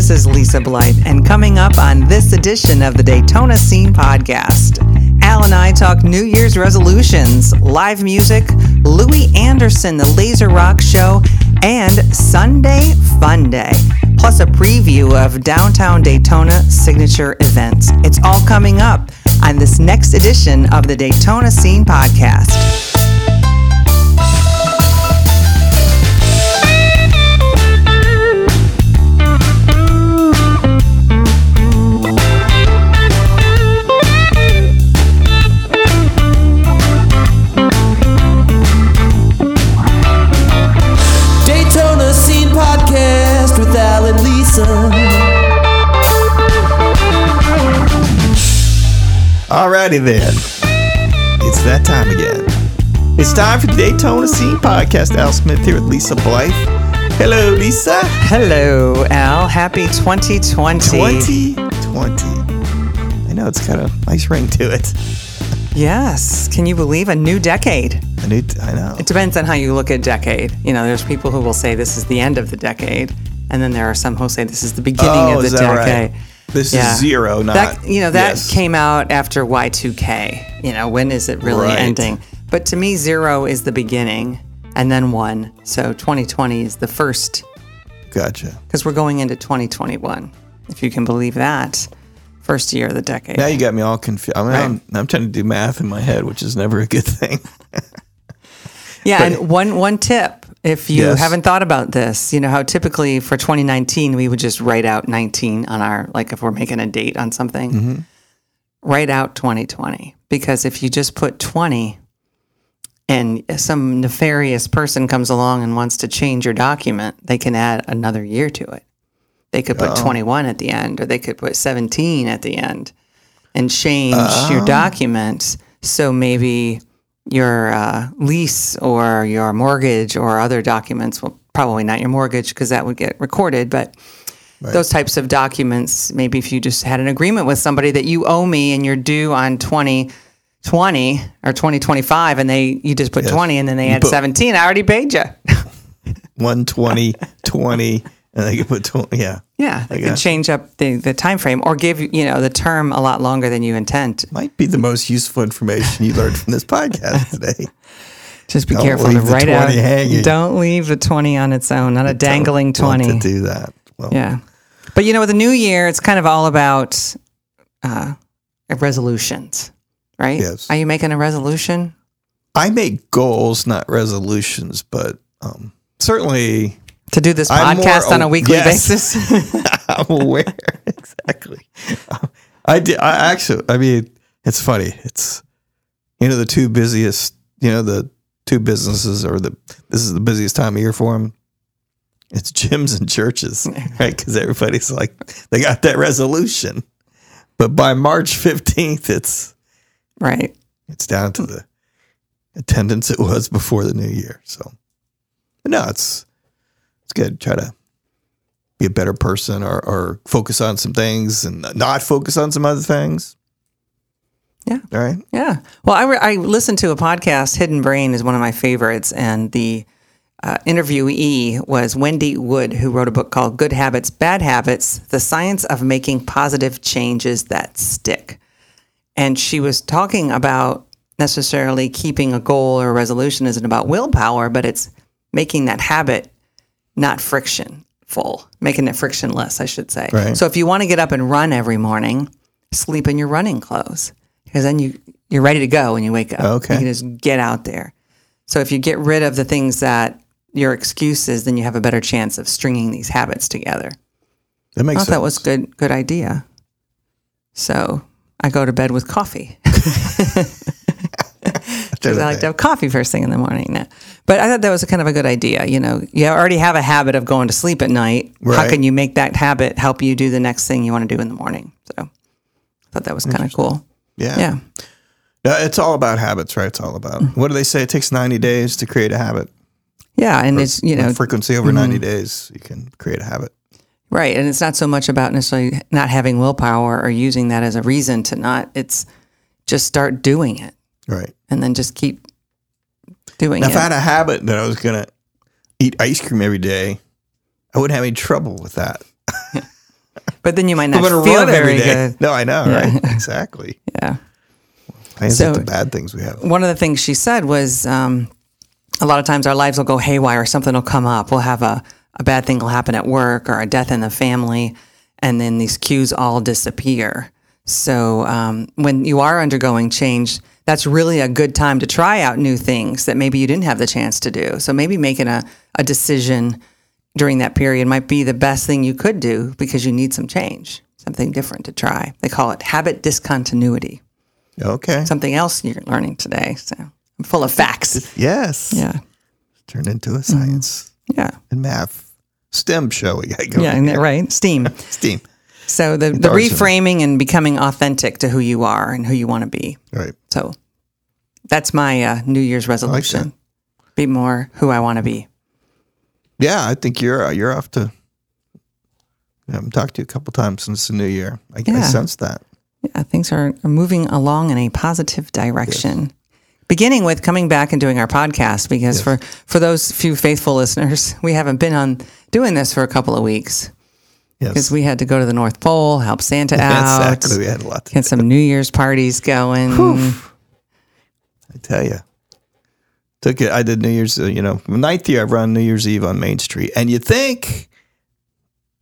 This is Lisa Blythe, and coming up on this edition of the Daytona Scene Podcast, Al and I talk New Year's resolutions, live music, Louie Anderson, the Laser Rock Show, and Sunday Fun Day, plus a preview of downtown Daytona signature events. It's all coming up on this next edition of the Daytona Scene Podcast. Alrighty then. It's that time again. It's time for the Daytona Scene Podcast. Al Smith here with Lisa Blythe. Hello, Lisa. Hello, Al. Happy 2020. 2020. I know it's got a nice ring to it. Yes. Can you believe a new decade? I, knew I know. It depends on how you look at a decade. You know, there's people who will say this is the end of the decade, and then there are some who say this is the beginning Oh, of the that right? This Yeah. is zero, not. That you know that yes. came out after Y2K. You know, when is it really Right. ending? But to me, zero is the beginning, and then one. So 2020 is the first Gotcha. because we're going into 2021. If you can believe that, first year of the decade. Now you got me all confused. I mean, Right. I'm, I'm trying to do math in my head, which is never a good thing. Yeah, But- and one one tip if you Yes. haven't thought about this, you know how typically for 2019 we would just write out 19 on our like if we're making a date on something, Mm-hmm. write out 2020 because if you just put 20 and some nefarious person comes along and wants to change your document, they can add another year to it. They could put 21 at the end or they could put 17 at the end and change your document so maybe your uh, lease or your mortgage or other documents well probably not your mortgage because that would get recorded but those types of documents maybe if you just had an agreement with somebody that you owe me and you're due on 2020 or 2025 and they you just put 20 and then they add put- 17 i already paid you. 120, 20, and they could put 20. Yeah. yeah they guess. change up the, the time frame or give you know the term a lot longer than you intend Might be the most useful information you learned from this podcast today. just be Don't careful to write 20 out hanging. don't leave the 20 on its own not a dangling 20 to do that. Well, Yeah. But you know, with the new year, it's kind of all about uh, resolutions, right? Yes. Are you making a resolution? I make goals, not resolutions, but um, certainly To do this I'm more podcast on a weekly yes. basis? I'm aware exactly. I did. I actually. I mean, it's funny. It's you know the two busiest. You know the two businesses, or the this is the busiest time of year for them. It's gyms and churches, right? Because everybody's like they got that resolution, but by March fifteenth, it's right. it's down to the attendance it was before the new year. So, but no, it's it's good. Try to be a better person, or or focus on some things and not focus on some other things. Yeah. All right. Yeah. Well, I, re- I listened to a podcast, Hidden Brain is one of my favorites. And the uh, interviewee was Wendy Wood, who wrote a book called Good Habits, Bad Habits The Science of Making Positive Changes That Stick. And she was talking about necessarily keeping a goal or a resolution isn't about willpower, but it's making that habit not frictionful, making it frictionless, I should say. Right. So if you want to get up and run every morning, sleep in your running clothes because then you you're ready to go when you wake up. Okay. You can just get out there. So if you get rid of the things that your excuses, then you have a better chance of stringing these habits together. That I makes thought sense. that was a good good idea. So I go to bed with coffee. Because I like to have coffee first thing in the morning. Now. But I thought that was a kind of a good idea. You know, you already have a habit of going to sleep at night. How can you make that habit help you do the next thing you want to do in the morning? So I thought that was kind of cool. yeah. Yeah. Yeah, It's all about habits, right? It's all about what do they say? It takes ninety days to create a habit. Yeah. And it's, you know, mm-hmm. frequency over 90 days, you can create a habit. Right. And it's not so much about necessarily not having willpower or using that as a reason to not, it's just start doing it Right. and then just keep doing Now, it. if I had a habit that I was going to eat ice cream every day, I wouldn't have any trouble with that. but then you might not feel very good. No, I know, right? Exactly. Yeah. I So- the bad things we have. One of the things she said was um, a lot of times our lives will go haywire. Something will come up. We'll have a, a bad thing will happen at work or a death in the family, and then these cues all disappear. So um, when you are undergoing change, that's really a good time to try out new things that maybe you didn't have the chance to do. So maybe making a, a decision during that period might be the best thing you could do because you need some change, something different to try. They call it habit discontinuity. Okay. Something else you're learning today. So I'm full of facts. Yes. Yeah. Turned into a science mm-hmm. Yeah. and math STEM show. We got going. Yeah. isn't right? Steam. Steam. So the, the reframing and becoming authentic to who you are and who you want to be. Right. So that's my uh, New Year's resolution. Be more who I want to be. Yeah, I think you're uh, you're off to. I haven't talked to you a couple times since the new year. I, I sense that. Yeah, things are, are moving along in a positive direction. Beginning with coming back and doing our podcast, because for, for those few faithful listeners, we haven't been on doing this for a couple of weeks Yes. because we had to go to the North Pole, help Santa out, exactly. We had a lot. To, get some New Year's parties going. I tell you. Took it. I did New Year's. Uh, you know, ninth year. I run New Year's Eve on Main Street, and you think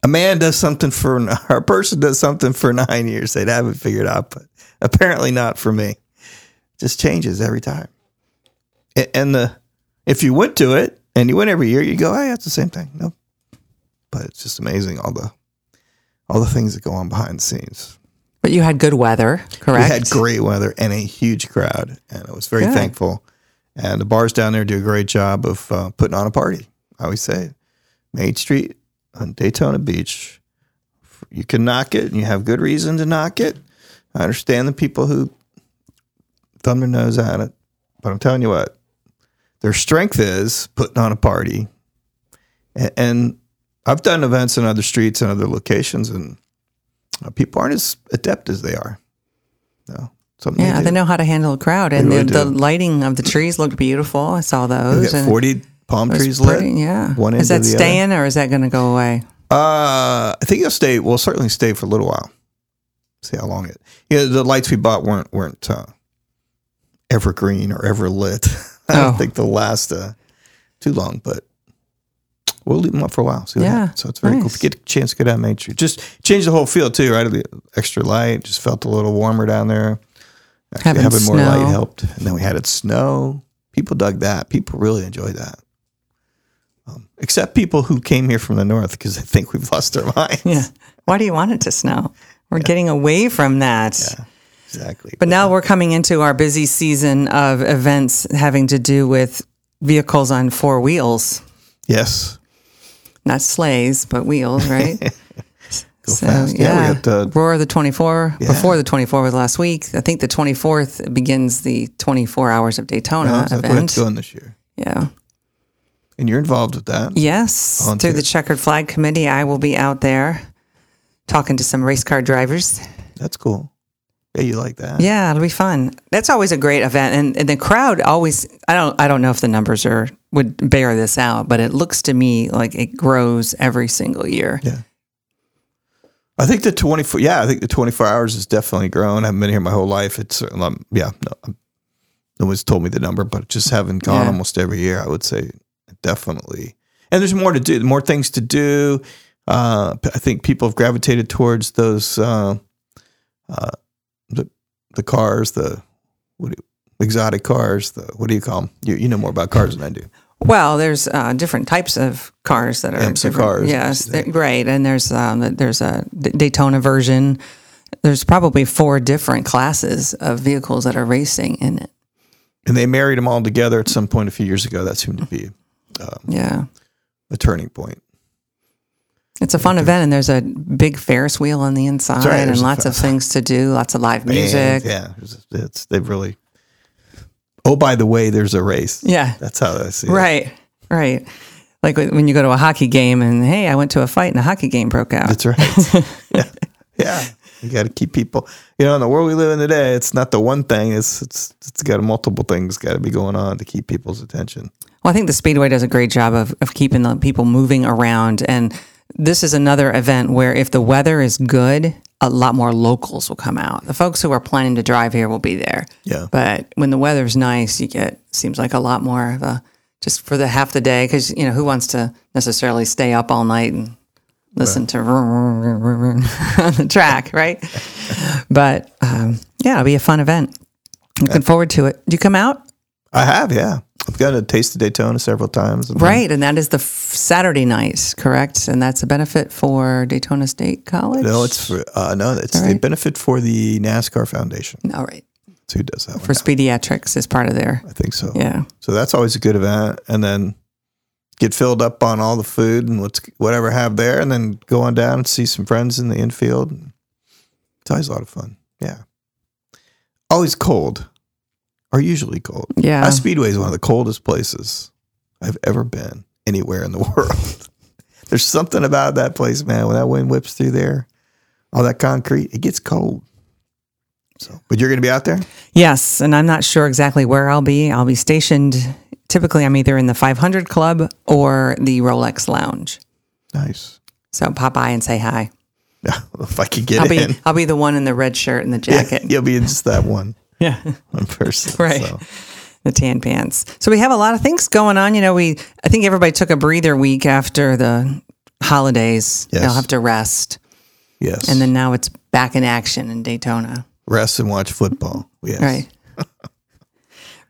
a man does something for or a person does something for nine years, they'd have it figured out, but apparently not for me. Just changes every time. And the if you went to it and you went every year, you go, "Hey, that's the same thing." No, but it's just amazing all the all the things that go on behind the scenes. But you had good weather, correct? We had great weather and a huge crowd, and I was very Good. thankful. And the bars down there do a great job of uh, putting on a party. I always say, Main Street on Daytona Beach, you can knock it, and you have good reason to knock it. I understand the people who thumb their nose at it, but I'm telling you what, their strength is putting on a party. And, and I've done events in other streets and other locations, and people aren't as adept as they are. No, something Yeah, they they know how to handle a crowd, and really the, the lighting of the trees looked beautiful. I saw those. and 40 palm trees pretty- lit. Yeah. One is that the other. staying or is that going to go away? Uh, I think it'll stay. Will certainly stay for a little while. See how long it. Yeah, the lights we bought weren't weren't uh, evergreen or ever lit. I don't Oh. think they'll last uh, too long, but we'll leave them up for a while. See Yeah. So it's very cool. nice. If you get a chance to go down Main Street, just change the whole feel too, right? The extra light just felt a little warmer down there. Actually, Having having more light helped, and then we had it snow. People dug that. People really enjoyed that. Um, except people who came here from the north because they think we've lost our minds. Yeah. Why do you want it to snow? We're getting away from that. Yeah. exactly. But now we're coming into our busy season of events having to do with vehicles on four wheels, yes, not sleighs, but wheels, right? go fast. Yeah, we got the Roar of the 24. Yeah. Before the 24 was last week. I think the 24th begins the 24 hours of Daytona no, that's where event. it's going this year, Yeah. and you're involved with that. Yes. Volunteer. Through the Checkered Flag Committee, I will be out there talking to some race car drivers. That's cool. Yeah, you like that? Yeah, it'll be fun. That's always a great event, and, and the crowd always. I don't. I don't know if the numbers are would bear this out, but it looks to me like it grows every single year. Yeah. I think the 24, yeah, I think the 24 hours has definitely grown. I haven't been here my whole life. It's, um, yeah, no, um, no one's told me the number, but just having gone Yeah. almost every year, I would say definitely. And there's more to do, more things to do. Uh, I think people have gravitated towards those, uh, uh, the, the cars, the, what do you, exotic cars, the, what do you call them? You, you know more about cars than I do. Well, there's uh, different types of cars that are Types different- cars, Yes, right. And there's um, there's a Daytona version. There's probably four different classes of vehicles that are racing in it. And they married them all together at some point a few years ago. That seemed to be Yeah, a turning point. It's a fun event, and there's a big Ferris wheel on the inside, right, and lots of things to do, lots of live music. And, yeah, it's, it's they've really. Oh, by the way, there's a race. Yeah. that's how I see it. Right, right. Like when when you go to a hockey game and hey, I went to a fight and a hockey game broke out. That's right. yeah, yeah. You got to keep people. You know, in the world we live in today, it's not the one thing. It's it's it's got multiple things got to be going on to keep people's attention. Well, I think the Speedway does a great job of, of keeping the people moving around. And this is another event where if the weather is good, a lot more locals will come out. The folks who are planning to drive here will be there. Yeah. But when the weather's nice, you get seems like a lot more of a just for the half the day because you know who wants to necessarily stay up all night and listen to on the track, right? but um, yeah, it'll be a fun event. Looking forward to it. Do you come out? I have, yeah. I've got a taste of Daytona several times. Right, and that is the f- Saturday night, correct? And that's a benefit for Daytona State College. No, it's for, uh, no, it's that a benefit for the NASCAR Foundation. all right That's who does that for Speediatrics is part of their I think so. yeah. So that's always a good event. And then get filled up on all the food and what's whatever have there, and then go on down and see some friends in the infield. It's always a lot of fun. Yeah. Always cold, or usually cold. Yeah. Uh, Speedway is one of the coldest places I've ever been anywhere in the world. There's something about that place, man. When that wind whips through there, all that concrete, it gets cold. So, but you're going to be out there. Yes, and I'm not sure exactly where I'll be. I'll be stationed. Typically, I'm either in the 500 Club or the Rolex Lounge. Nice. So pop by and say hi. Yeah, if I could get I'll be in, I'll be the one in the red shirt and the yeah, jacket. you'll be in just that one Yeah. one person. Right. So, the tan pants. So we have a lot of things going on. You know, we I think everybody took a breather week after the holidays. Yes. They'll have to rest. yes. And then now it's back in action in Daytona. rest and watch football. Yes. Right.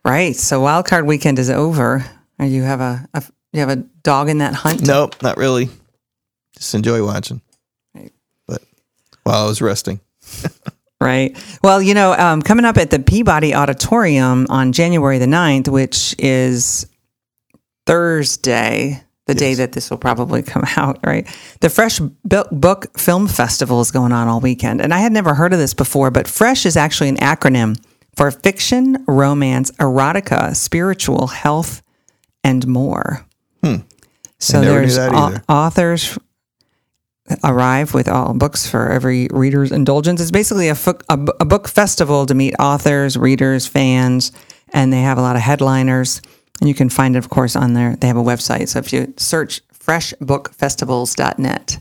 right. So wild card weekend is over. You have a, a you have a dog in that hunt? Nope, not really. Just enjoy watching. Right. But while I was resting, Right. Well, you know, um, coming up at the Peabody Auditorium on January the 9th, which is Thursday, the day that this will probably come out, right? The Fresh Book Film Festival is going on all weekend. And I had never heard of this before, but FRESH is actually an acronym for fiction, romance, erotica, spiritual, health, and more. So Hmm. Knew there's either. authors arrive with all books for every reader's indulgence. It's basically a, fo- a, a book festival to meet authors, readers, fans, and they have a lot of headliners. And you can find it, of course, on their. They have a website. So if you search freshbookfestivals.net,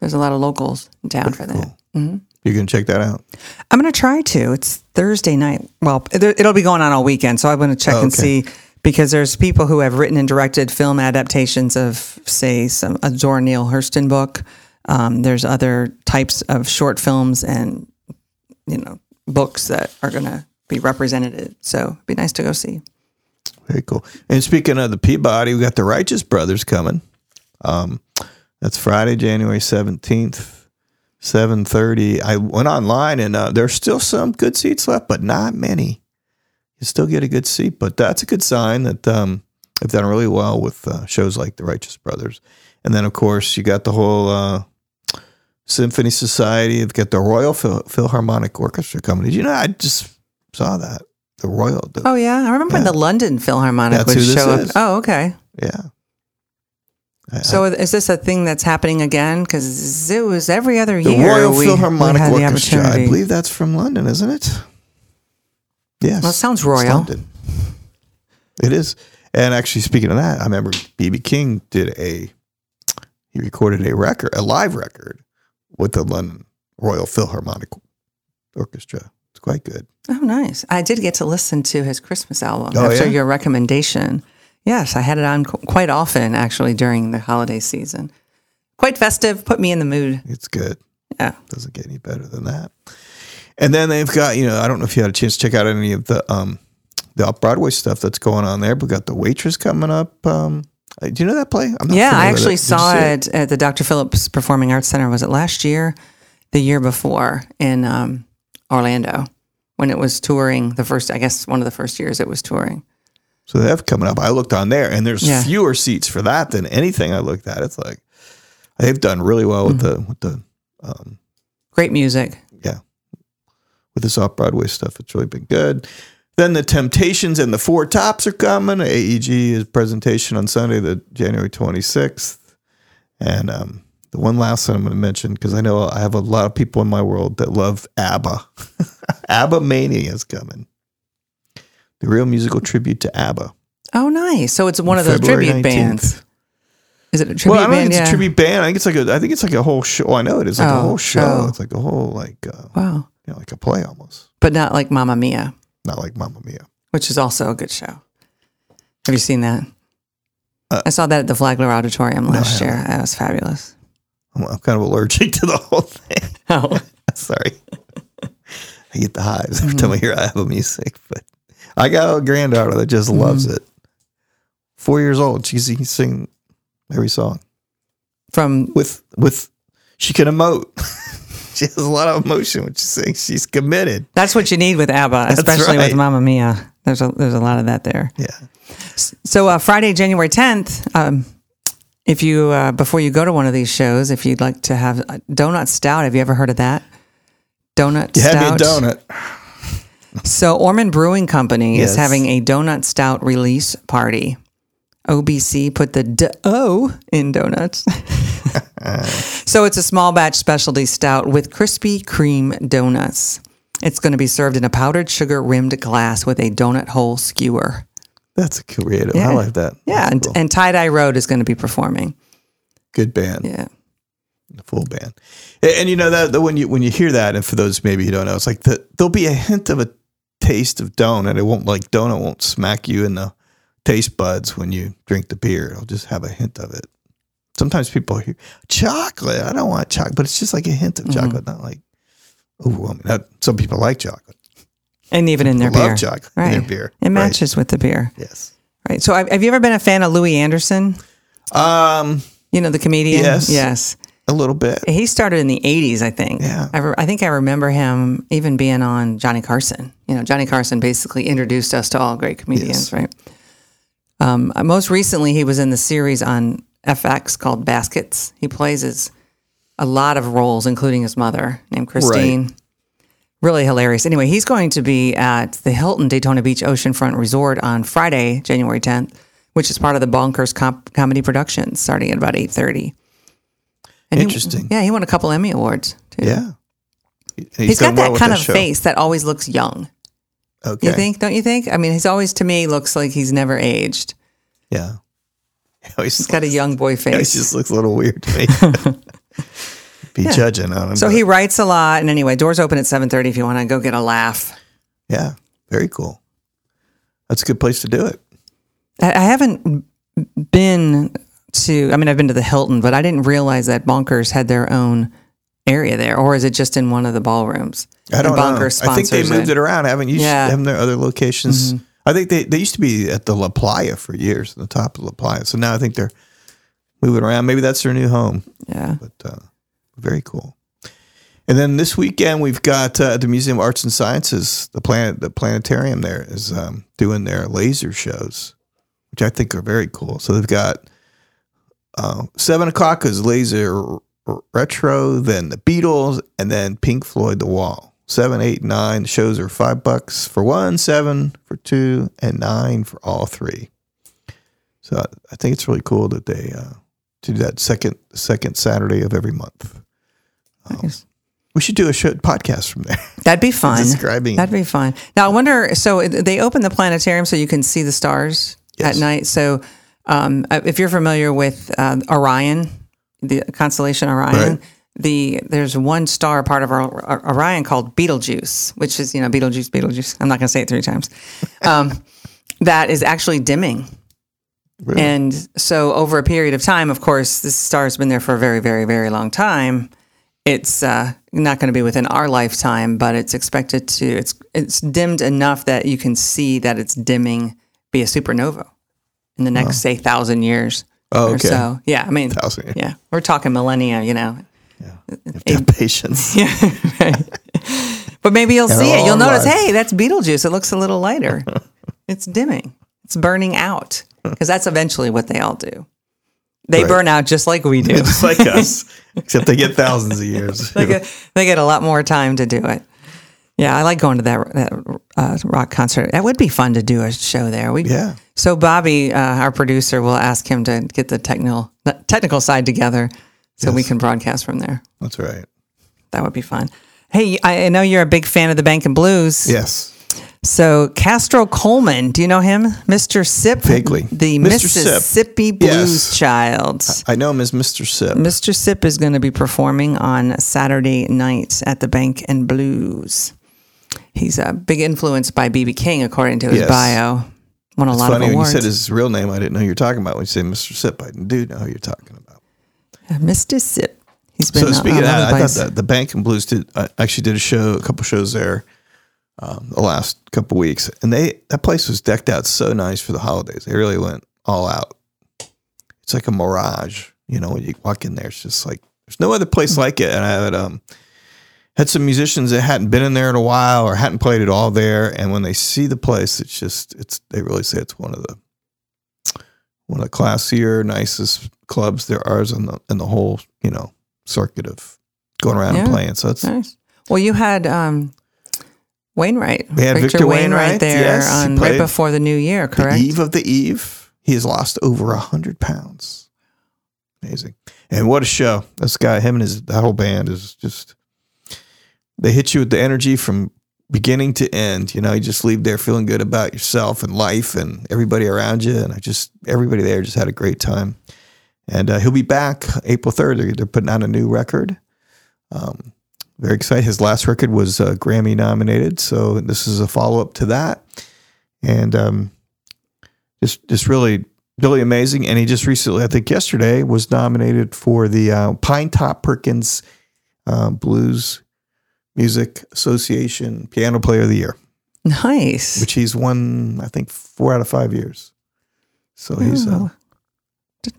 there's a lot of locals in town for that. Mm-hmm. you can check that out. I'm going to try to. It's Thursday night. Well, it- it'll be going on all weekend, so I'm going to check Oh, and see because there's people who have written and directed film adaptations of, say, some a Zora Neale Hurston book. Um, there's other types of short films and you know books that are going to be represented. So it'd be nice to go see. Very cool. And speaking of the Peabody, we got the Righteous Brothers coming. Um, that's Friday, January seventeenth, seven thirty. I went online and uh, there's still some good seats left, but not many. You still get a good seat, but that's a good sign that um, they've done really well with uh, shows like the Righteous Brothers. And then, of course, you got the whole uh, Symphony Society. They've got the Royal Phil- Philharmonic Orchestra coming. Did you know? I just saw that the Royal. The, Oh yeah, I remember when Yeah. the London Philharmonic That's would show up. is. Oh okay. Yeah. I- So is this a thing that's happening again? Because it was every other The year. The Royal Philharmonic we had the Orchestra. I believe that's from London, isn't it? Yes. Well, it sounds royal. London. It is. And actually, speaking of that, I remember BB King did a, he recorded a record, a live record with the London Royal Philharmonic Orchestra. It's quite good. Oh, nice. I did get to listen to his Christmas album Oh, after yeah? your recommendation. Yes, I had it on qu- quite often actually during the holiday season. Quite festive, put me in the mood. It's good. Yeah. Doesn't get any better than that. And then they've got, you know, I don't know if you had a chance to check out any of the um the off Broadway stuff that's going on there. But got the waitress coming up. Um, uh, do you know that play? I'm Yeah, I actually saw see it at the Dr. Phillips Performing Arts Center. Was it last year? The year before in um, Orlando when it was touring. The first, I guess, one of the first years it was touring. So they have coming up. I looked on there, and there's Yeah. fewer seats for that than anything I looked at. It's like they've done really well with the with the um, Great music. With this off Broadway stuff. It's really been good. Then the Temptations and the Four Tops are coming. AEG is presentation on Sunday, the January 26th, and um, the one last one I'm going to mention because I know I have a lot of people in my world that love ABBA. ABBA Mania is coming. The real musical tribute to ABBA. Oh, nice. So it's one of those February tribute 19th. bands. Is it a tribute well, I don't band? think it's yeah. a tribute band. I think it's like a. I think it's like a whole show. I know it is like a Oh, whole show. show. It's like a whole like uh, Wow. You know, like a play almost. But not like Mamma Mia, Not like Mamma Mia. which is also a good show. Have you seen that? Uh, I saw that at the Flagler Auditorium last year. That was fabulous. I'm, I'm kind of allergic to the whole thing. Oh, Sorry. I get the hives every Mm-hmm. time I hear I have a music, but I got a granddaughter that just Mm-hmm. loves it. Four years old, she can sing every song from with with. She can emote. she has a lot of emotion when she sings. She's committed. that's what you need with ABBA, especially right. with Mamma Mia. There's a there's a lot of that there. Yeah. So uh, Friday, January 10th, um, if you uh, before you go to one of these shows, if you'd like to have donut stout, have you ever heard of that? Donut You stout. me a donut. So Ormond Brewing Company Yes. is having a donut stout release party. OBC put the D O in donuts. Uh, so it's a small batch specialty stout with Krispy Kreme donuts. It's going to be served in a powdered sugar rimmed glass with a donut hole skewer. That's a creative. Yeah. I like that. Yeah, and, cool. and Tie Dye Road is going to be performing. good band. Yeah. the full band. And, and you know that, that when you when you hear that, and for those maybe who don't know, it's like the, there'll be a hint of a taste of donut. It won't like donut won't smack you in the taste buds when you drink the beer. It'll just have a hint of it. Sometimes people hear chocolate. I don't want chocolate, but it's just like a hint of chocolate, not like overwhelming. Now, some people like chocolate. And even in their Love beer. chocolate in their beer. It Right. matches with the beer. Yes. Right. So have have you ever been a fan of Louie Anderson? Um, You know, the comedian? Yes. Yes. a little bit. He started in the 80s, I think. Yeah. I, re- I think I remember him even being on Johnny Carson. You know, Johnny Carson basically introduced us to all great comedians, Yes. right? Um, uh, most recently, he was in the series on FX called Baskets. He plays his, a lot of roles, including his mother named Christine. Really hilarious. Anyway, he's going to be at the Hilton Daytona Beach Oceanfront Resort on Friday, January 10th, which is part of the Bonkers comp- Comedy Productions, starting at about 8.30. And he- Interesting. yeah, he won a couple Emmy Awards too. Yeah. He's done got well that kind of show. face that always looks young. Okay. You think? Don't you think? I mean, he's always to me looks like he's never aged. Yeah. He's got a young boy face. He just looks a little weird to me. Be judging on him. so he writes a lot. And anyway, doors open at seven thirty if you want to go get a laugh. yeah, very cool. That's a good place to do it. I, I haven't been to. I mean, I've been to the Hilton, but I didn't realize that Bonkers had their own area there, or is it just in one of the ballrooms? I don't know. I think they moved it, around. Haven't you? Yeah. Mm-hmm. Haven't there other locations? I think they, they used to be at the La Playa for years, on the top of La Playa. So now I think they're moving around. Maybe that's their new home. Yeah. But uh, very cool. And then this weekend we've got uh, the Museum of Arts and Sciences, the planet, the planetarium there is um, doing their laser shows, which I think are very cool. So they've got uh, seven o'clock is laser retro, then the Beatles, and then Pink Floyd, The Wall. Seven, eight, nine. The shows are five bucks for one, seven for two, and nine for all three. So I, think it's really cool that they uh, do that second second Saturday of every month. Nice. We should do a show, podcast from there. That'd be fun. Describing- That'd be fun. Now I wonder. So they open the planetarium so you can see the stars Yes. at night. So um, if you're familiar with uh, Orion, the constellation Orion, Right. The there's one star part of our, Orion called Betelgeuse, which is you know Betelgeuse, Betelgeuse. I'm not going to say it three times. Um, that is actually dimming. Really? And so, over a period of time, of course, this star's been there for a very, very, very long time. It's uh, not going to be within our lifetime, but it's expected to. It's it's dimmed enough that you can see that it's dimming, be a supernova in the next, say, thousand years Oh, or okay. so. Yeah, I mean, Thousand yeah, we're talking millennia, you know. You have to have patience. But maybe you'll see it. You'll notice, lives. hey, that's Beetlejuice. It looks a little lighter. it's dimming. It's burning out because that's eventually what they all do. They Right. burn out just like we do. Just like us, except they get thousands of years. they, get, they get a lot more time to do it. Yeah, I like going to that that uh, rock concert. That would be fun to do a show there. We Yeah. So Bobby, uh, our producer, will ask him to get the technical technical side together so we can broadcast from there. That's right. That would be fun. Hey, I know you're a big fan of the Bank and Blues. Yes. So Castro Coleman, do you know him, Mr. Sip? Vaguely. the Mr. Sip. Mississippi Blues Yes. Child. I know him as Mr. Sip. Mr. Sip is going to be performing on Saturday night at the Bank and Blues. He's a big influence by BB King, according to his Yes. bio. Won a It's lot funny of when you said his real name. I didn't know you were talking about. When you say Mr. Sip, I do know who you're talking about. Mr. Sip. He's been So uh, speaking of that, I thought that the Bank and Blues did. I actually did a show, a couple shows there, um, the last couple weeks, and they that place was decked out so nice for the holidays. They really went all out. It's like a mirage, you know. When you walk in there, it's just like there's no other place like it. And I had um had some musicians that hadn't been in there in a while or hadn't played at all there, and when they see the place, it's just it's they really say it's one of the one of the classier, nicest clubs there are in the in the whole you know circuit of going around and playing. So it's Nice. Well, you had um, Wainwright. We had Victor Wainwright, there yes, on right before the new year, the correct? eve of the eve. He has lost over a hundred pounds. Amazing, and what a show! This guy, him and his that whole band is just. They hit you with the energy from beginning to end. You know, you just leave there feeling good about yourself and life and everybody around you. And I just everybody there just had a great time. And uh, he'll be back April third. They're, they're putting out a new record. Um, very excited. His last record was uh, Grammy nominated, so this is a follow up to that, and um, just just really really amazing. And he just recently, I think yesterday, was nominated for the uh, Pinetop Perkins uh, Blues Music Association Piano Player of the Year, Nice. which he's won I think four out of five years. So he's uh,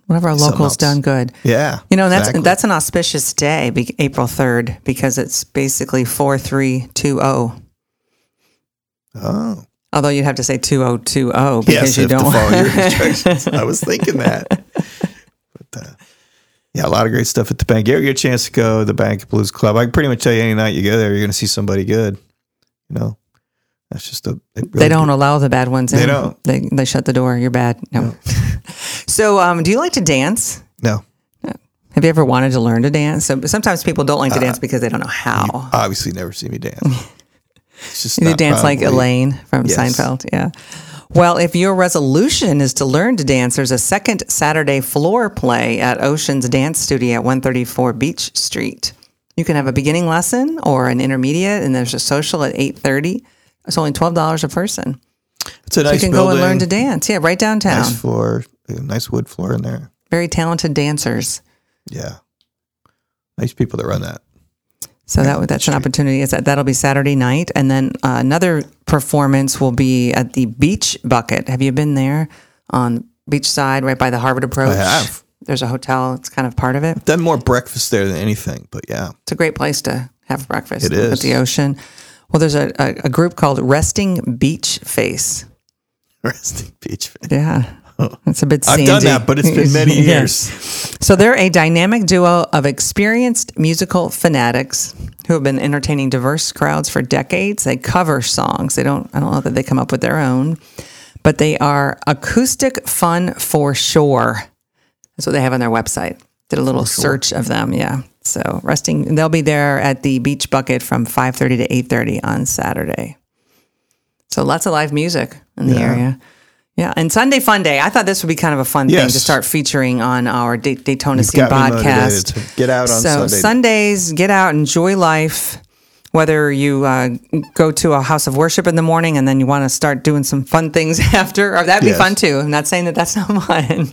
One of our something locals else. done good. yeah, You know, that's exactly. that's an auspicious day, be, April 3rd, because it's basically 4320. oh. Although you'd have to say 2020 because yes, you don't follow your instructions. I was thinking that. But uh, yeah, a lot of great stuff at the bank. You ever get a chance to go to the Bank Blues Club? I can pretty much tell you any night you go there, you're going to see somebody good. You know, that's just a. really They don't allow the bad ones in. They don't. They, they shut the door. You're bad. No. so, um, do you like to dance? No, Have you ever wanted to learn to dance? So sometimes people don't Uh, like to dance because they don't know how. obviously never see me dance. It's just You dance like Elaine from Yes. Seinfeld. Yeah. Well, if your resolution is to learn to dance, there's a second Saturday floor play at Ocean's Dance Studio at 134 Beach Street. You can have a beginning lesson or an intermediate, and there's a social at 8:30. It's only twelve dollars a person. It's a nice you can building. go and learn to dance. Yeah, right downtown. Nice floor, nice wood floor in there. Very talented dancers. Yeah, nice people that run that. So that that's an opportunity. Is that that'll be Saturday night, and then uh, another performance will be at the Beach Bucket. Have you been there on beachside, right by the Harvard Approach? I have. There's a hotel. It's kind of part of it. Done more breakfast there than anything, but yeah, It's a great place to have breakfast It at the ocean. Well, there's a, a, a group called Resting Beach Face. resting beach. Face. Yeah. Oh. It's a bit I've done that, but it's been many Yeah. years. So they're a dynamic duo of experienced musical fanatics who have been entertaining diverse crowds for decades. They cover songs. They don't I don't know that they come up with their own, but they are acoustic fun for sure. That's what they have on their website. Did a little search of them, yeah. So resting they'll be there at the beach bucket from 5:30 to 8:30 on Saturday. So lots of live music in the Yeah. area. Yeah, and Sunday Fun Day. I thought this would be kind of a fun thing to start featuring on our Da- Daytona You've Scene got me motivated podcast. get out on so Sunday. Sundays, get out, enjoy life. Whether you uh, go to a house of worship in the morning and then you want to start doing some fun things after, or that'd be Yes. fun too. I'm not saying that that's not fun.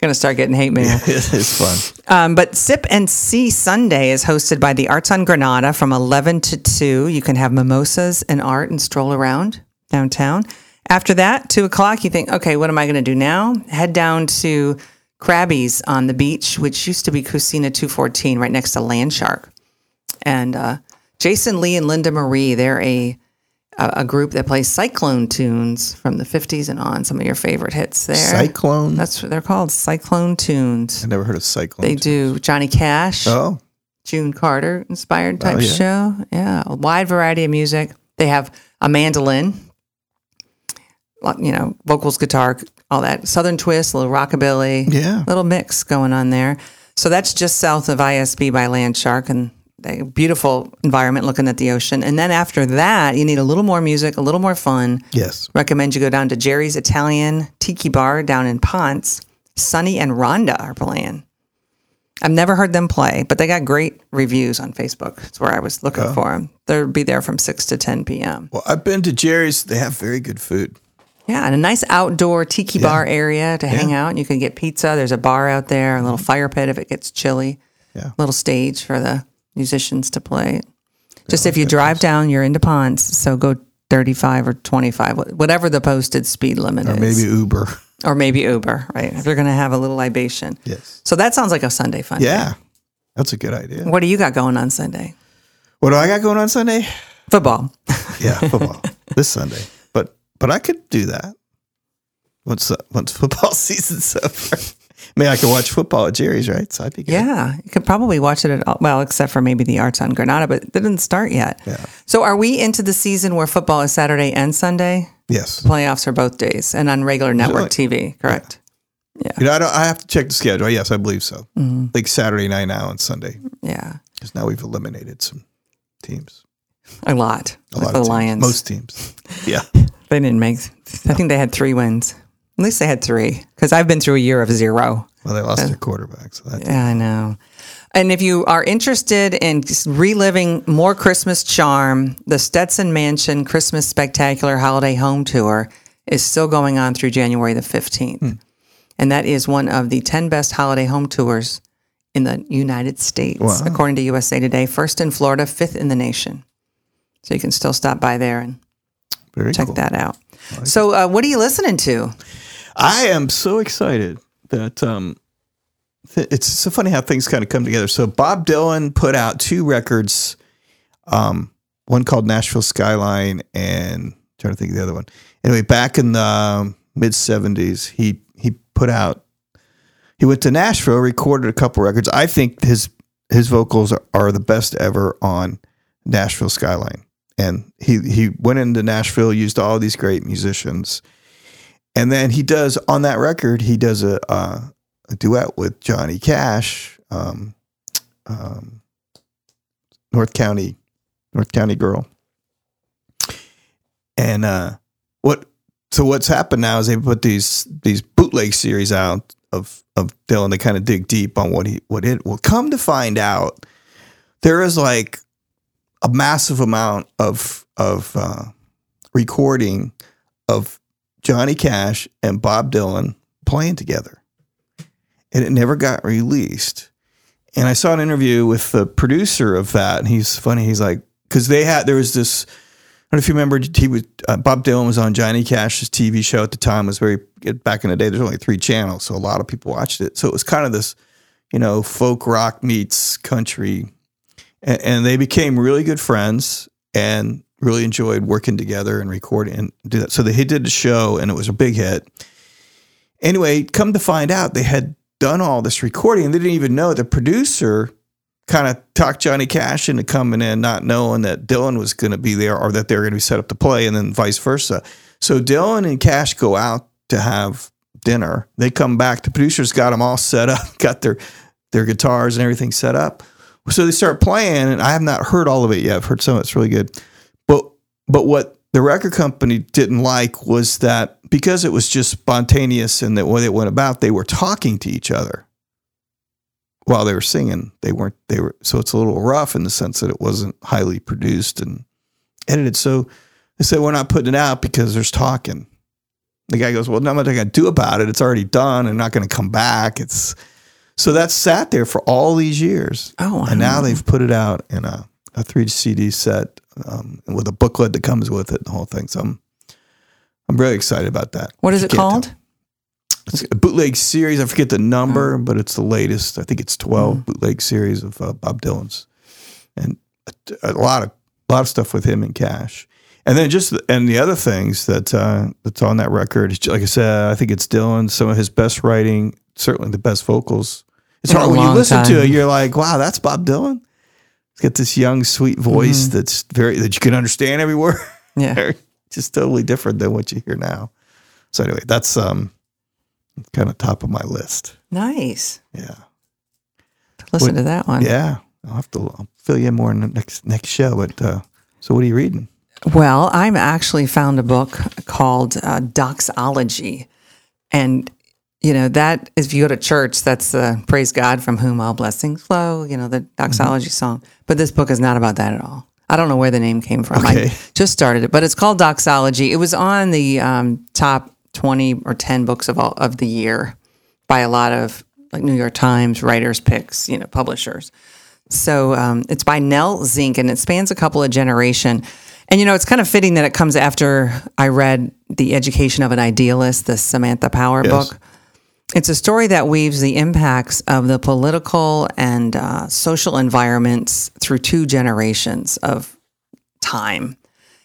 Gonna start getting hate mail. it is fun. Um, but Sip and See Sunday is hosted by the Arts on Granada from 11 to 2. You can have mimosas and art and stroll around downtown. After that, 2 o'clock, you think, okay, what am I going to do now? Head down to Krabby's on the beach, which used to be Cucina 214, right next to Land Shark. And uh, Jason Lee and Linda Marie, they're a, a, a group that plays cyclone tunes from the 50s and on, some of your favorite hits there. Cyclone. That's what they're called, cyclone tunes. I never heard of cyclone. They do Johnny Cash, Oh, June Carter inspired type Oh, yeah. show. Yeah, a wide variety of music. They have a mandolin, you know, vocals, guitar, all that. Southern twist, a little rockabilly, Yeah. little mix going on there. So that's just south of ISB by Land Shark, and a beautiful environment looking at the ocean. And then after that, you need a little more music, a little more fun. Yes. Recommend you go down to Jerry's Italian Tiki Bar down in Ponce. Sunny and Rhonda are playing. I've never heard them play, but they got great reviews on Facebook. That's where I was looking uh-huh. for them. They'll be there from 6 to 10 p.m. Well, I've been to Jerry's. They have very good food. Yeah, and a nice outdoor tiki bar area to hang out. You can get pizza. There's a bar out there, a little fire pit if it gets chilly. Yeah. Little stage for the musicians to play. Just if you drive down, you're into Ponce, so go 35 or 25, whatever the posted speed limit is. Or is. maybe Uber. or maybe Uber, right? If you're going to have a little libation. Yes. So that sounds like a Sunday fun. day. Yeah. That's a good idea. What do you got going on Sunday? What do I got going on Sunday? Football. Yeah, football this Sunday. But but I could do that once uh, once football season's over. I mean, I could watch football at Jerry's, right? So I'd be good. Yeah, you could probably watch it at all, well, except for maybe the Arts on Granada, but it didn't start yet. Yeah. So are we into the season where football is Saturday and Sunday? Yes. The Playoffs are both days and on regular network TV, correct? Yeah. You know, I don't. I have to check the schedule. Yes, I believe so. Mm-hmm. Like Saturday night now and Sunday, Yeah, because now we've eliminated some teams. a lot. A like lot the of teams. Lions. Most teams. Yeah. they didn't make. I think they had three wins. At least they had three because I've been through a year of zero. Well, they lost their quarterback, so that. Yeah, I know. And if you are interested in reliving more Christmas charm, the Stetson Mansion Christmas Spectacular Holiday Home Tour is still going on through January the 15th. And that is one of the 10 best holiday home tours in the United States, Wow. according to USA Today. First in Florida, fifth in the nation. So you can still stop by there and Very check cool. that out. So, uh, what are you listening to? I am so excited that um, th- it's so funny how things kind of come together. So Bob Dylan put out two records, um, one called Nashville Skyline, and I'm trying to think of the other one. Anyway, back in the mid '70s, he he put out. He went to Nashville, recorded a couple records. I think his his vocals are, are the best ever on Nashville Skyline. And he he went into Nashville, used all these great musicians. And then he does on that record, he does a, uh, a duet with Johnny Cash, um, um, North County, North County girl. And uh, what? So what's happened now is they put these these bootleg series out of of Dylan. They kind of dig deep on what he what it will come to find out. There is like a massive amount of of uh, recording of Johnny Cash and Bob Dylan playing together. And it never got released. And I saw an interview with the producer of that, and he's funny. He's like, because they had, there was this, I don't know if you remember, he was, uh, Bob Dylan was on Johnny Cash's TV show at the time, it was very, back in the day, there's only three channels, so a lot of people watched it. So it was kind of this, you know, folk rock meets country. And, and they became really good friends and really enjoyed working together and recording and do that. So they he did the show and it was a big hit. Anyway, come to find out they had done all this recording and they didn't even know the producer kind of talked Johnny Cash into coming in, not knowing that Dylan was going to be there or that they were going to be set up to play, and then vice versa. So Dylan and Cash go out to have dinner. They come back. The producers got them all set up, got their their guitars and everything set up. So they start playing, and I have not heard all of it yet. I've heard some of it's really good, but what the record company didn't like was that because it was just spontaneous and the way it went about, they were talking to each other while they were singing. They weren't. They were. So it's a little rough in the sense that it wasn't highly produced and edited. So they said we're not putting it out because there's talking. The guy goes, "Well, nothing I can do about it. It's already done and not going to come back." It's so that's sat there for all these years. Oh, and now they've put it out in a, a three CD set um, with a booklet that comes with it, the whole thing. So I'm I'm really excited about that. What is it called? tell. It's a bootleg series. I forget the number, but it's the latest. I think it's 12 bootleg series of uh, Bob Dylan's, and a, a lot of a lot of stuff with him and Cash. And then just and the other things that uh, that's on that record, like I said, I think it's Dylan. Some of his best writing, certainly the best vocals. It's In hard when you listen to it. You're like, wow, that's Bob Dylan. Got this young, sweet voice Mm-hmm. that's very that you can understand every word. Yeah. just totally different than what you hear now. So anyway, that's um kind of top of my list. Nice. Yeah. Listen What- to that one. Yeah. I'll have to I'll fill you in more in the next next show. But uh, so, what are you reading? Well, I'm actually found a book called uh, Doxology. And, you know, that if you go to church, that's the praise God from whom all blessings flow, you know, the doxology song. But this book is not about that at all. I don't know where the name came from. Okay. I just started it, but it's called Doxology. It was on the um, top 20 or 10 books of all of the year by a lot of like New York Times, writers' picks, you know, publishers. So um, it's by Nell Zink, and it spans a couple of generation. And you know, it's kind of fitting that it comes after I read The Education of an Idealist, the Samantha Power Yes. book. It's a story that weaves the impacts of the political and uh, social environments through two generations of time.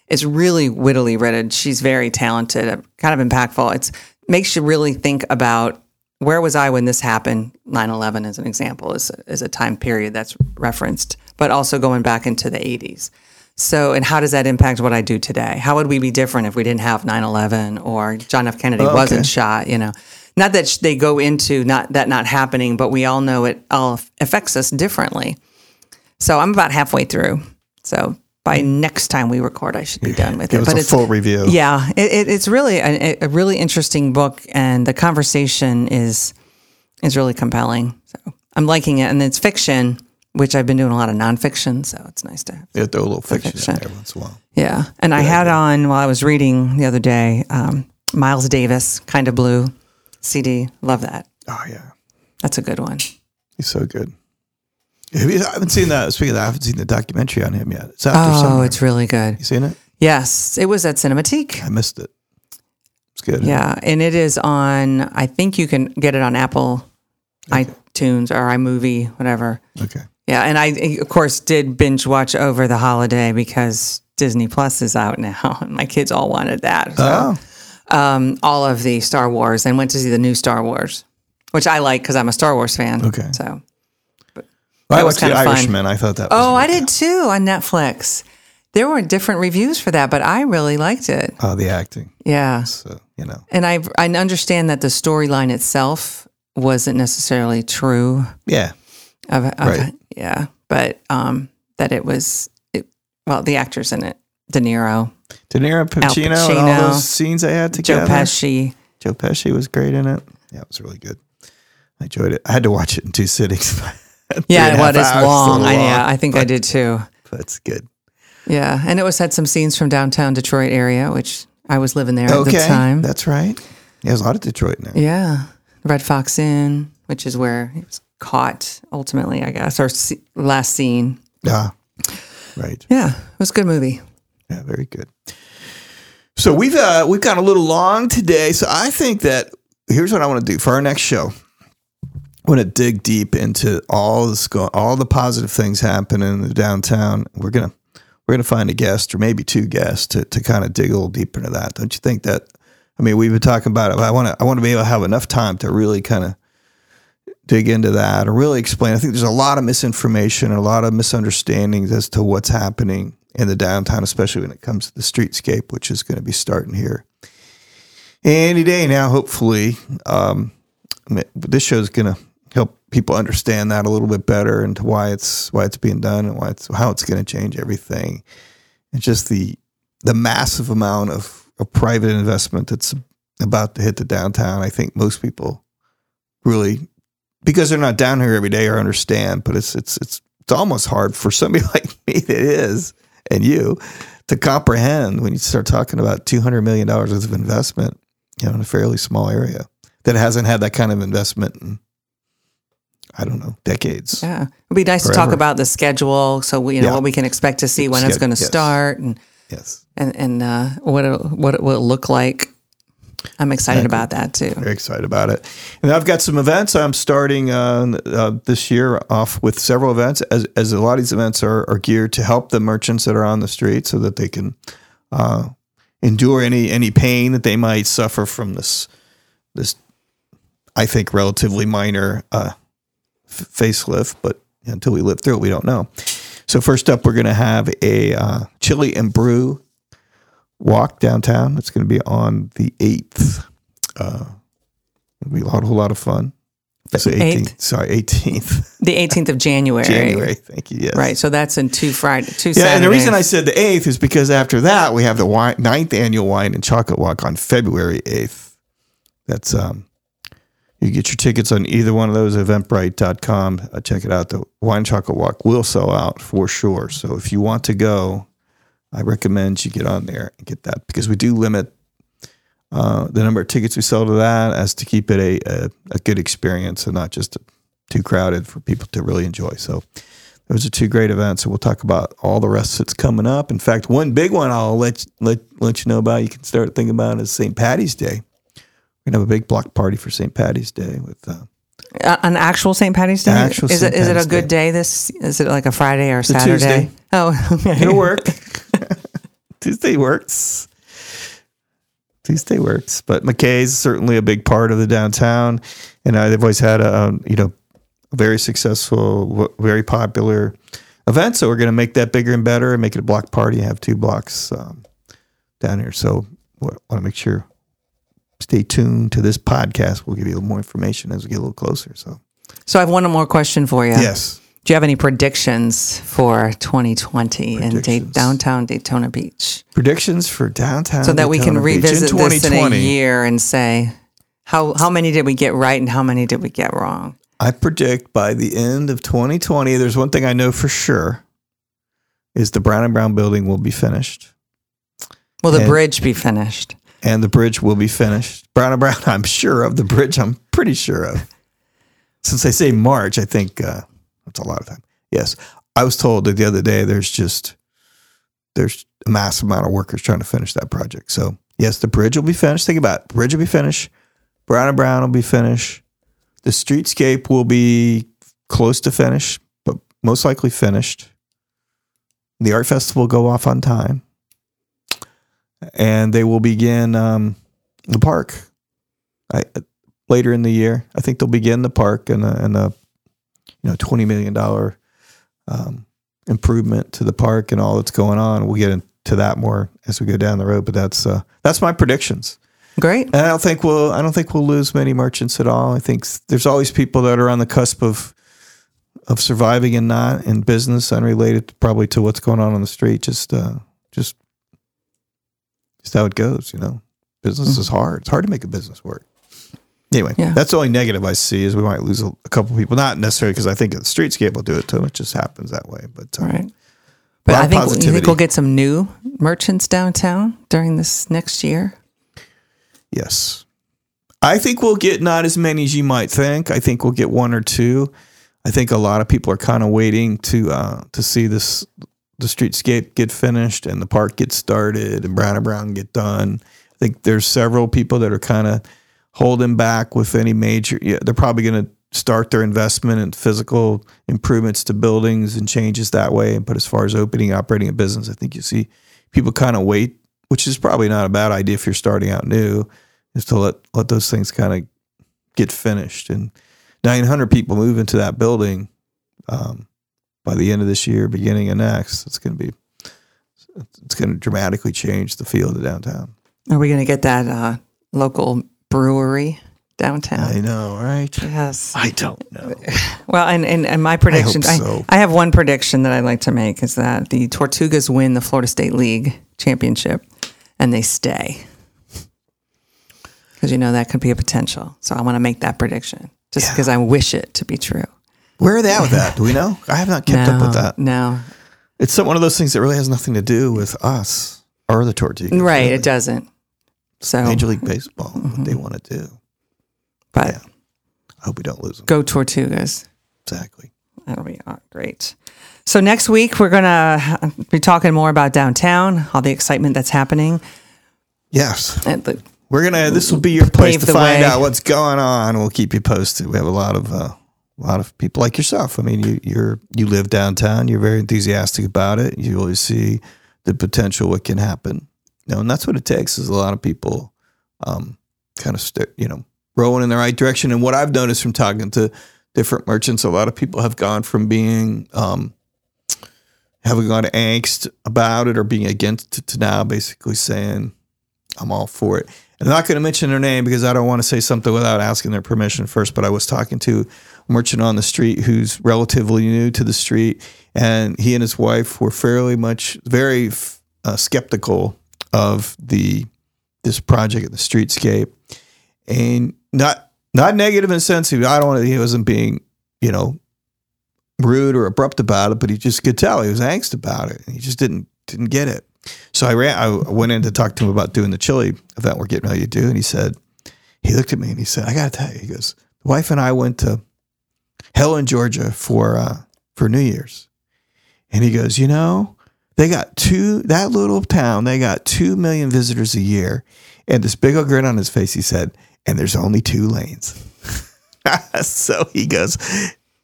It's really wittily written. She's very talented, kind of impactful. It makes you really think about where was I when this happened. 9/11 as an example is is a time period that's referenced, but also going back into the 80s. So, and how does that impact what I do today? How would we be different if we didn't have 9/11 or John F. Kennedy Oh, okay. wasn't shot? You know, not that they go into not that not happening, but we all know it all affects us differently. So I'm about halfway through. So by next time we record, I should be done with Give it. us a it's full review. yeah, it, it, it's really a, a really interesting book, and the conversation is is really compelling. So I'm liking it, and it's fiction, which I've been doing a lot of nonfiction, so it's nice to have. Yeah, throw a little fiction, fiction. in there once in a while. Yeah, and I had on while I was reading the other day, um, Miles Davis, kind of blue, CD. Love that. Oh yeah, That's a good one. he's so good. You, I haven't seen that. Speaking of that, I haven't seen the documentary on him yet. It's there Oh, somewhere. it's really good. you seen it? Yes, it was at Cinematique. I missed it. It's good. Yeah, and it is on. I think you can get it on Apple, iTunes or iMovie, whatever. Okay. Yeah, and I of course did binge watch over the holiday because Disney Plus is out now, and my kids all wanted that. So, Oh, um, all of the Star Wars, and went to see the new Star Wars, which I like because I'm a Star Wars fan. Okay. So, I watched The kinda fun. Irishman. I thought that. was oh, I did too on Netflix. There were different reviews for that, but I really liked it. Oh, the acting. Yeah, So you know. and I I understand that the storyline itself wasn't necessarily true. Yeah. of, of Right. yeah, but um, that it was it, well the actors in it, De Niro, De Niro, Pacino, and all those scenes I had together. Joe together. Pesci. Joe Pesci was great in it. Yeah, it was really good. I enjoyed it. I had to watch it in two sittings. Yeah, and a what half is hours, a long? I, yeah, I think I did too. That's good. Yeah, and it was had some scenes from downtown Detroit area, which I was living there at the time. that's right. Yeah, there's a lot of Detroit in there. yeah, Red Fox Inn, which is where he was caught ultimately, I guess, or last seen. Yeah, right. Yeah, it was a good movie. Yeah, very good. So we've uh, we've got a little long today. So I think that here's what I want to do for our next show. I want to dig deep into all this, all the positive things happening in the downtown. We're gonna we're gonna find a guest or maybe two guests to, to kind of dig a little deeper into that. Don't you think that? I mean, we've been talking about it. But I want to I want to be able to have enough time to really kind of dig into that or really explain. I think there's a lot of misinformation and a lot of misunderstandings as to what's happening in the downtown, especially when it comes to the streetscape, which is going to be starting here any day now. Hopefully, um, this show is going to help people understand that a little bit better and why it's why it's being done and why it's how it's going to change everything. And just the the massive amount of, of private investment that's about to hit the downtown. I think most people really because they're not down here every day or understand, but it's it's it's it's almost hard for somebody like me that is and you to comprehend when you start talking about two hundred million dollars worth of investment, you know, in a fairly small area that hasn't had that kind of investment in I don't know decades. Yeah, it'd be nice to talk about the schedule, so we, you know Yeah. what we can expect to see when it's going to yes. start, and Yes, and and uh, what it, what it will look like. I'm excited about that too. very excited about it. And I've got some events. I'm starting uh, uh, this year off with several events, as, as a lot of these events are, are geared to help the merchants that are on the street, so that they can uh, endure any any pain that they might suffer from this this I think relatively minor uh, f- facelift. But until we live through it, we don't know. So first up, we're going to have a uh, chili and brew walk downtown. It's going to be on the eighth. Uh, it'll be a whole lot of fun So 18th, eighth? sorry, 18th The 18th of January. January. Thank you. Yes. Right. So that's in two Friday, two Yeah, Saturdays. and the reason I said the 8th is because after that, we have the wine, ninth annual wine and chocolate walk on February 8th. That's, um, you get your tickets on either one of those, eventbrite.com. Uh, check it out. The wine chocolate walk will sell out for sure. So if you want to go, I recommend you get on there and get that because we do limit uh, the number of tickets we sell to that as to keep it a, a, a good experience and not just too crowded for people to really enjoy. So those are two great events, and we'll talk about all the rest that's coming up. In fact, one big one I'll let let let you know about. You can start thinking about is St. Patty's Day. We're gonna have a big block party for St. Patty's Day with uh, Uh, an actual St. Patty's Day. Actual is St. it is it a good day. This is it like a Friday or a Saturday? Tuesday. Oh, okay. It'll work. Tuesday works. Tuesday works, but McKay's certainly a big part of the downtown, and uh, they've always had a um, you know a very successful, w- very popular event. So we're going to make that bigger and better, and make it a block party. and Have two blocks um, down here. So want to make sure stay tuned to this podcast. We'll give you a little more information as we get a little closer. So So I have one more question for you. yes, Do you have any predictions for 2020 in da- downtown Daytona Beach, predictions for downtown so that we can Daytona Beach in revisit this in a year and say how how many did we get right and how many did we get wrong? I predict by the end of 2020, there's one thing I know for sure is the Brown and Brown building will be finished Will the And- bridge be finished? and the bridge will be finished. Brown and Brown, I'm sure of the bridge. I'm pretty sure of. Since they say March, I think uh, that's a lot of time. Yes, I was told that the other day there's just there's a massive amount of workers trying to finish that project. So yes, the bridge will be finished. Think about it. Bridge will be finished. Brown and Brown will be finished. The streetscape will be close to finish, but most likely finished. The art festival will go off on time, and they will begin um, the park I, later in the year. I think they'll begin the park and and a you know twenty million dollar um, improvement to the park and all that's going on. We'll get into that more as we go down the road, but that's uh, that's my predictions. Great. And I don't think we'll I don't think we'll lose many merchants at all. I think there's always people that are on the cusp of of surviving and not in business, unrelated probably to what's going on on the street. Just uh, just just how it goes, you know. Business is hard. It's hard to make a business work. Anyway, Yeah. that's the only negative I see is we might lose a, a couple people. Not necessarily because I think the streetscape will do it to them. It just happens that way. But All right. But I think you think we'll get some new merchants downtown during this next year. Yes. I think we'll get not as many as you might think. I think we'll get one or two. I think a lot of people are kind of waiting to uh, to see this the streetscape get finished and the park get started and Brown and Brown get done. I think there's several people that are kind of holding back with any major. Yeah, they're probably going to start their investment in physical improvements to buildings and changes that way. And but as far as opening, operating a business, I think you see people kind of wait, which is probably not a bad idea if you're starting out new, is to let let those things kind of get finished. And 900 people move into that building um, by the end of this year, beginning of next. It's going to be it's going to dramatically change the feel of downtown. Are we going to get that uh, local brewery downtown? I know, right? yes. I don't know. Well, and, and, and my prediction, I, so. I have one prediction that I'd like to make is that the Tortugas win the Florida State League championship and they stay. Because, you know, that could be a potential. So I want to make that prediction just Yeah. because I wish it to be true. Where are they at with that? Do we know? I have not kept no, up with that. No. It's one of those things that really has nothing to do with us or the Tortugas. Right. really. It doesn't. So, Major League Baseball, what they want to do. but yeah. I hope we don't lose them. go Tortugas. Exactly. That'll be uh, great. So next week we're gonna be talking more about downtown, all the excitement that's happening. Yes. And the, We're gonna. This will be your place to find way. out what's going on. We'll keep you posted. We have a lot of uh, a lot of people like yourself. I mean, you you're you live downtown. You're very enthusiastic about it. You always see the potential what can happen. Know, and that's what it takes. Is a lot of people, um, kind of st- you know rowing in the right direction. And what I've noticed from talking to different merchants, a lot of people have gone from being um, having gone angst about it or being against it to now basically saying I'm all for it. And I'm not going to mention their name because I don't want to say something without asking their permission first. But I was talking to a merchant on the street who's relatively new to the street, and he and his wife were fairly much very uh, skeptical of the this project the streetscape, and not not negative in sense of I don't want to, he wasn't being you know rude or abrupt about it, but he just could tell he was angst about it, and he just didn't didn't get it. So I ran. I went in to talk to him about doing the chili event we're getting ready to do, and he said, he looked at me and he said, "I got to tell you," he goes, "The wife and I went to Helen, Georgia for uh, for New Year's," and he goes, "You know, they got two that little town. They got two million visitors a year." And this big old grin on his face, he said, "And there's only two lanes." so he goes,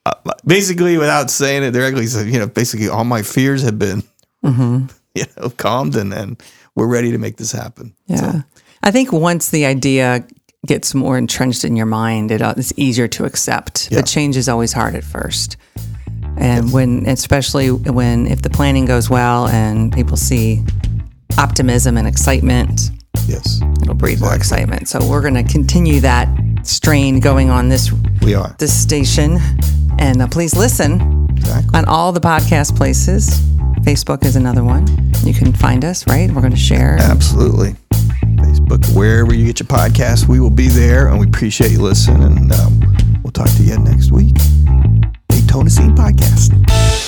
uh, basically, without saying it directly, he said, "You know, basically, all my fears have been." Mm-hmm. you know, calmed and, and we're ready to make this happen. Yeah. So. I think once the idea gets more entrenched in your mind, it, uh, it's easier to accept. Yeah. But change is always hard at first. And when, especially when, if the planning goes well and people see optimism and excitement, yes, it'll breed exactly. more excitement. So we're going to continue that strain going on this we are this station, and uh, please listen exactly. on all the podcast places. Facebook is another one. You can find us, right? We're going to share. Absolutely. Facebook, wherever you get your podcast, we will be there, and we appreciate you listening. And um, we'll talk to you next week. Daytona Scene Podcast.